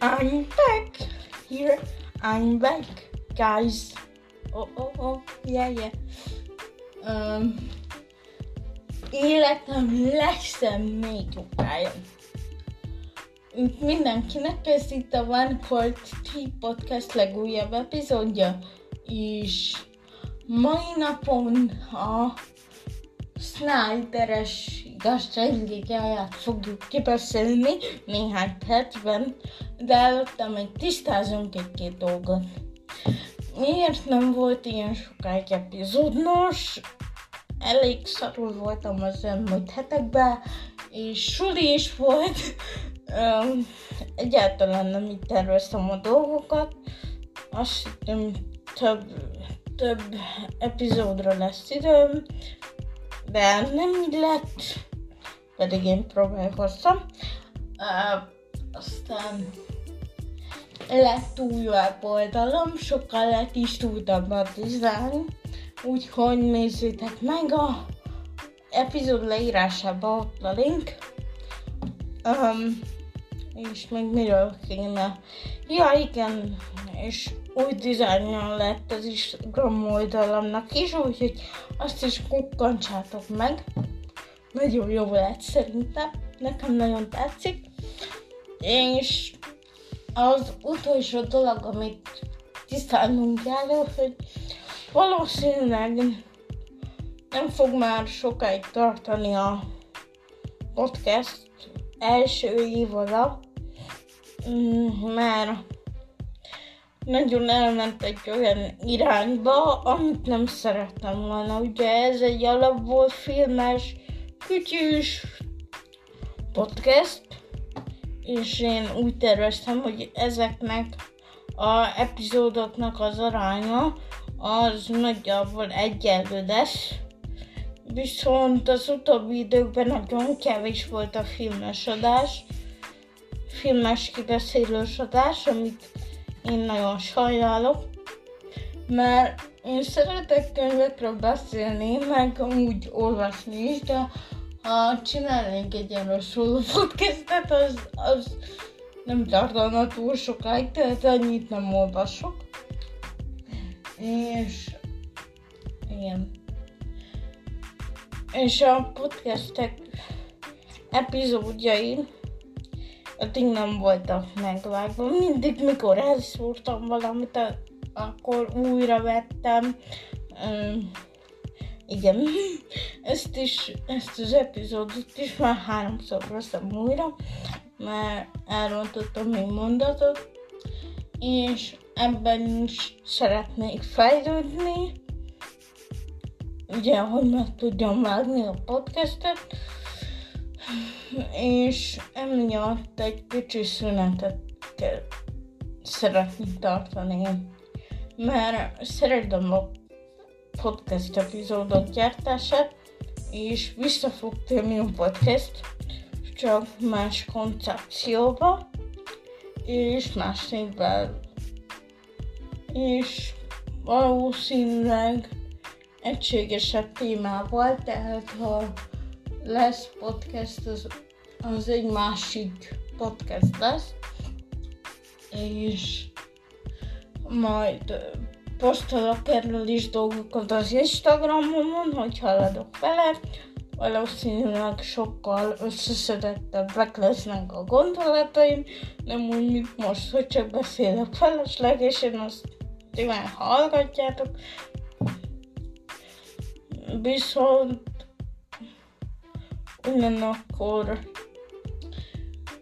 I'm back. Here, I'm back, guys. Oh, oh, oh, yeah, yeah. Um, életem négy okája. Itt mindenkinek ez itt a One Cold Tea Podcast legújabb epizódja, és mai napon a Snyderes igazságligáját fogjuk kibeszélni néhány percben, de előtte még tisztázunk egy-két dolgot. Miért nem volt ilyen sokáig epizód? Nos, elég szarul voltam az elmúlt hetekben, és suli is volt. Egyáltalán nem így terveztem a dolgokat. Azt hittem több, több epizódra lesz időm, de nem így lett, pedig én próbálkoztam. Uh, aztán lett új weboldalom, sokkal lett is tudtam batizálni, úgyhogy nézzétek meg a epizód leírásában ott a link. Um, és még miről kéne. Ja igen, és új dizájnja lett az Instagram oldalamnak is, úgyhogy azt is kukkantsátok meg. Nagyon jó lett szerintem, nekem nagyon tetszik. És az utolsó dolog, amit tisztálnunk kell, hogy valószínűleg nem fog már sokáig tartani a podcast első évada, mm, mert nagyon elment egy olyan irányba, amit nem szerettem volna. Ugye ez egy alapból filmes, kütyűs podcast, és én úgy terveztem, hogy ezeknek a epizódoknak az aránya az nagyjából egyenlő lesz. Viszont az utóbbi időkben nagyon kevés volt a filmes adás, filmes kibeszélős adás, amit én nagyon sajnálok, mert én szeretek könyvekről beszélni, meg úgy olvasni is, de ha csinálnék egy ilyen szóló podcastet, az, az nem tartana túl sokáig, tehát annyit nem olvasok. És igen. És a podcastek epizódjain addig nem voltak megvágva. Mindig, mikor elszúrtam valamit, akkor újra vettem. Um, igen, ezt is, ezt az epizódot is már háromszor veszem újra, mert elrontottam még mondatot, és ebben is szeretnék fejlődni, ugye, hogy meg tudjam vágni a podcastet, és emiatt egy kicsi szünetet kell szeretnék tartani, mert szeretem a podcast epizódok gyártását, és vissza fog térni a podcast, csak más koncepcióba, és más névvel. És valószínűleg egységesebb témával, tehát ha lesz podcast, az, az egy másik podcast lesz, és majd posztolok erről is dolgokat az Instagramon, hogy haladok vele, valószínűleg sokkal összeszedettebb lesznek a gondolataim, nem úgy, mint most, hogy csak beszélek feleslegesen, azt nyilván hallgatjátok. Viszont ugyanakkor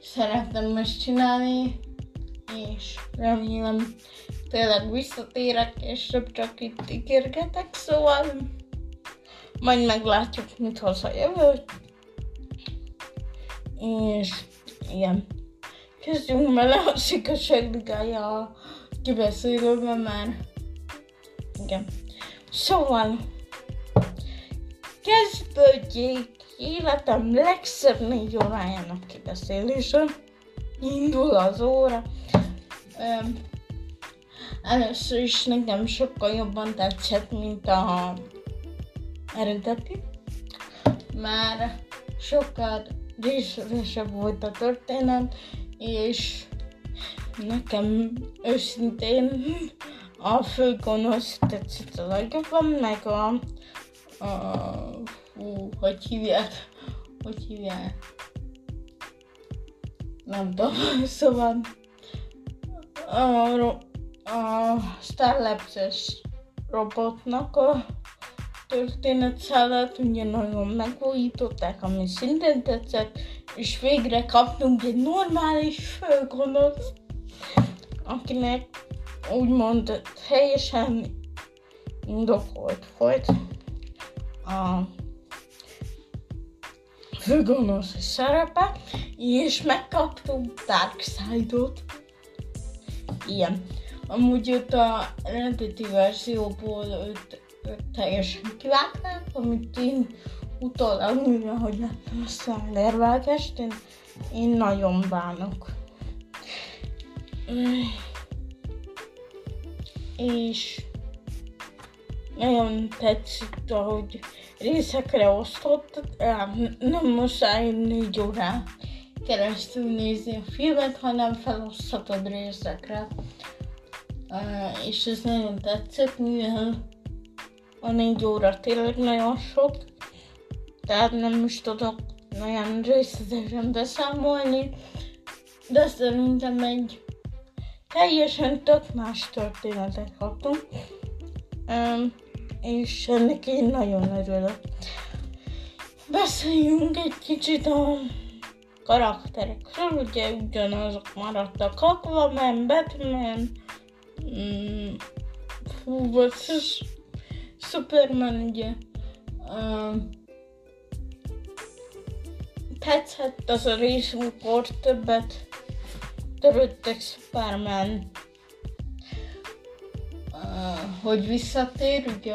szeretem ezt csinálni, és remélem tényleg visszatérek, és csak itt ígérgetek, szóval majd meglátjuk, mit hoz a jövő. És igen, kezdjünk bele a sikasságligája a kibeszélőben, mert igen. Szóval kezdődjék életem legszebb négy órájának kibeszélése. Indul az óra. Um, először is nekem sokkal jobban tetszett, mint a eredeti, már sokkal részletesebb volt a történet, és nekem őszintén a főgonosz tetszett a legjobban, meg a, a hú, hogy hívják, hogy hívják, nem tudom, szóval a, a Starlabs-es robotnak a történetszállat ugye nagyon megújították, ami szintén tetszett, és végre kaptunk egy normális főgonosz, akinek úgymond teljesen indokolt volt a főgonosz szerepe, és megkaptuk Darkseid-ot. Igen. Amúgy ott a eredeti verzióból őt, őt teljesen kivágták, amit én utólag, mivel hogy láttam a szállervágást, én, én nagyon bánok. És nagyon tetszett, ahogy részekre osztott, nem muszáj négy órán keresztül nézni a filmet, hanem feloszthatod részekre. És ez nagyon tetszett, mivel a négy óra tényleg nagyon sok, tehát nem is tudok nagyon részletesen beszámolni, de szerintem egy teljesen tök más történetet kaptunk, um, és ennek én nagyon örülök. Beszéljünk egy kicsit a karakterekről, ugye ugyanazok maradtak Aquaman, Batman, mm, fú, versus Superman, ugye. Tetszett az a rész, amikor többet törődtek Superman, uh, hogy visszatér, ugye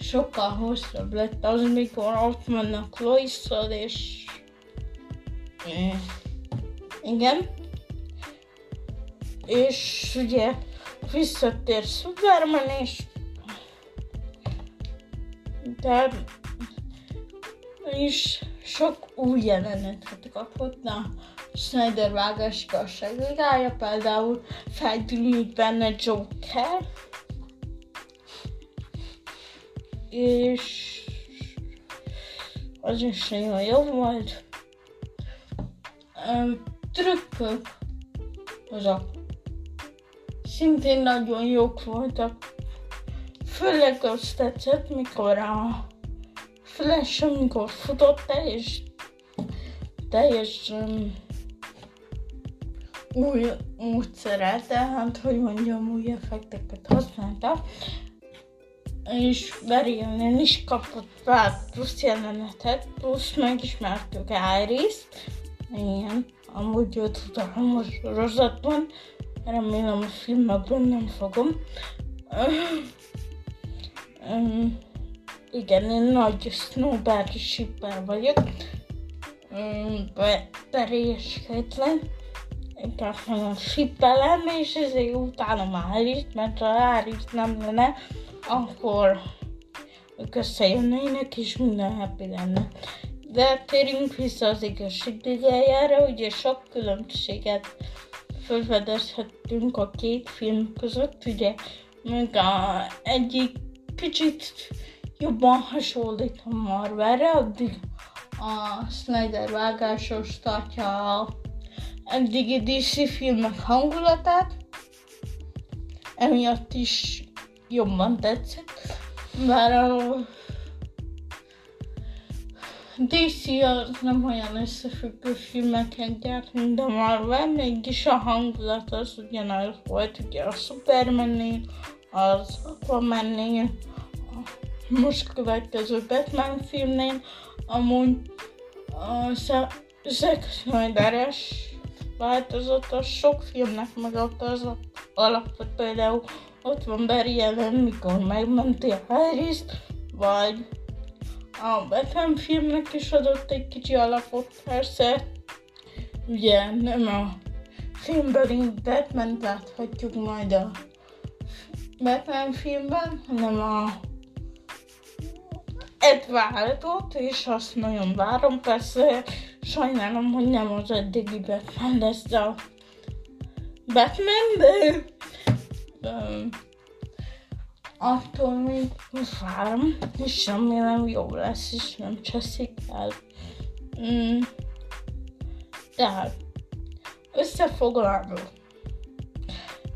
sokkal hosszabb lett az, mikor ott vannak lois és uh, igen. És ugye visszatér Superman, és de és sok új jelenetet kapott. A Snyder vágás igazságosága, például feltűnik benne Joker, és az is nagyon jó volt. Trükkök azok szintén nagyon jók voltak. Főleg azt tetszett, mikor a Flash, amikor futott teljes, teljes um, új módszerrel, tehát hogy mondjam, új effekteket használta, és Barry is kapott pár plusz jelenetet, plusz megismertük Iris-t, igen, amúgy utalom a sorozatban, remélem a filmekben nem fogom. Um, igen, én nagy snowboard shipper vagyok. És Caitlyn. Inkább nagyon sippelem, és ezért utálom Árit, mert ha Árit nem lenne, akkor ők összejönnének, és minden happy lenne. De térjünk vissza az igazságdigájára, ugye sok különbséget felfedezhetünk a két film között, ugye még a egyik kicsit jobban hasonlít a Marvelre, addig a Snyder vágásos tartja a eddigi DC filmek hangulatát, emiatt is jobban tetszett, bár a DC az nem olyan összefüggő filmeket gyárt, mint a Marvel, mégis a hangulat az ugyanaz volt, ugye a Superman-nél, az Aquaman-nél, most következő Batman filmnél, amúgy a Zack Snyder-es változatos sok filmnek megadta az alapot, például ott van Barry Allen, mikor megmenti a harris vagy a Batman filmnek is adott egy kicsi alapot, persze, ugye nem a filmbeli Batman láthatjuk majd a Batman filmben, hanem a Edwardot, és azt nagyon várom, persze sajnálom, hogy nem az eddigi Batman lesz, de a Batmanből. Um, attól még várom, és remélem jó lesz, és nem cseszik el. Mm. Tehát, összefoglalva,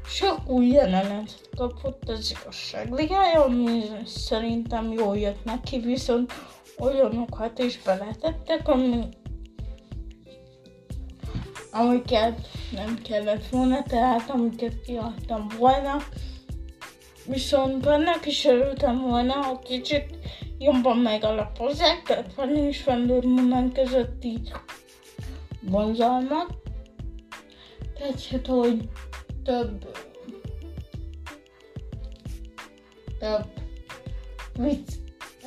sok új jelenet kapott az igazság ligája, ami szerintem jól jött neki, viszont olyanokat is beletettek, ami amiket nem kellett volna, tehát amiket kiadtam volna. Viszont benne is örültem volna, ha kicsit jobban megalapozzák, tehát van is Wonder közötti vonzalmat. Tetszett, hogy több több vicc,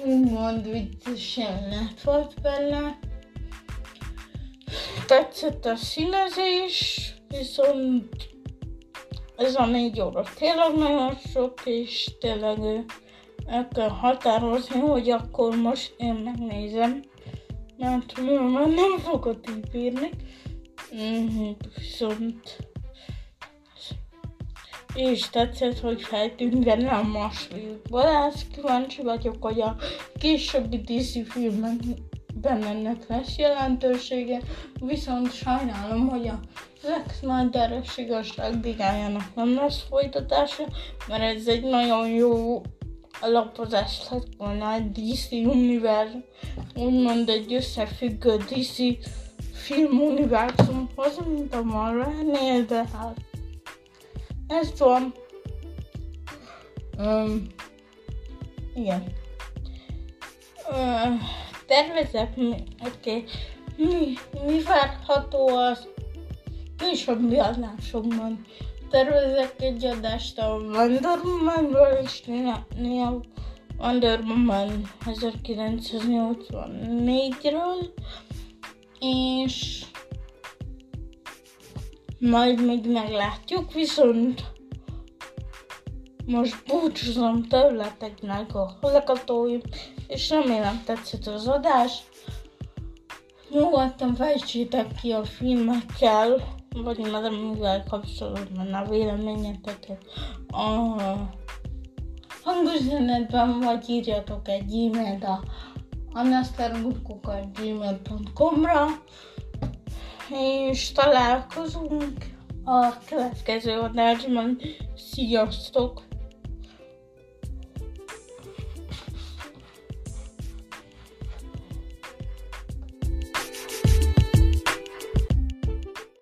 úgymond vicces jelenet volt benne. Tetszett a színezés, viszont ez a négy óra tényleg nagyon sok, és tényleg el kell határozni, hogy akkor most én megnézem, mert már nem fogok így. Mm, viszont és tetszett, hogy feltűnt benne a masvékból. Ezt kíváncsi vagyok, hogy a későbbi DC filmek ennek lesz jelentősége, viszont sajnálom, hogy a Zack Snyder-es igazságdigájának nem lesz folytatása, mert ez egy nagyon jó alapozás lett volna egy DC univerzum, úgymond egy összefüggő DC film univerzumhoz, mint a Marvel-nél, de hát ez van. Um, igen. Uh, tervezek, oké, okay. mi, mi várható az későbbi adásokban. Tervezek egy adást a Wonder Woman-ról és néha Wonder Woman 1984-ről, és majd még meglátjuk, viszont most búcsúzom tőleteknek a hallgatóim, és remélem tetszett az adás. Nyugodtan fejtsétek ki a filmekkel, vagy mivel kapcsolatban a véleményeteket a hangüzenetben, vagy írjatok egy e-mailt a anasztermukokat.gmail.com-ra és találkozunk a következő adásban. Sziasztok!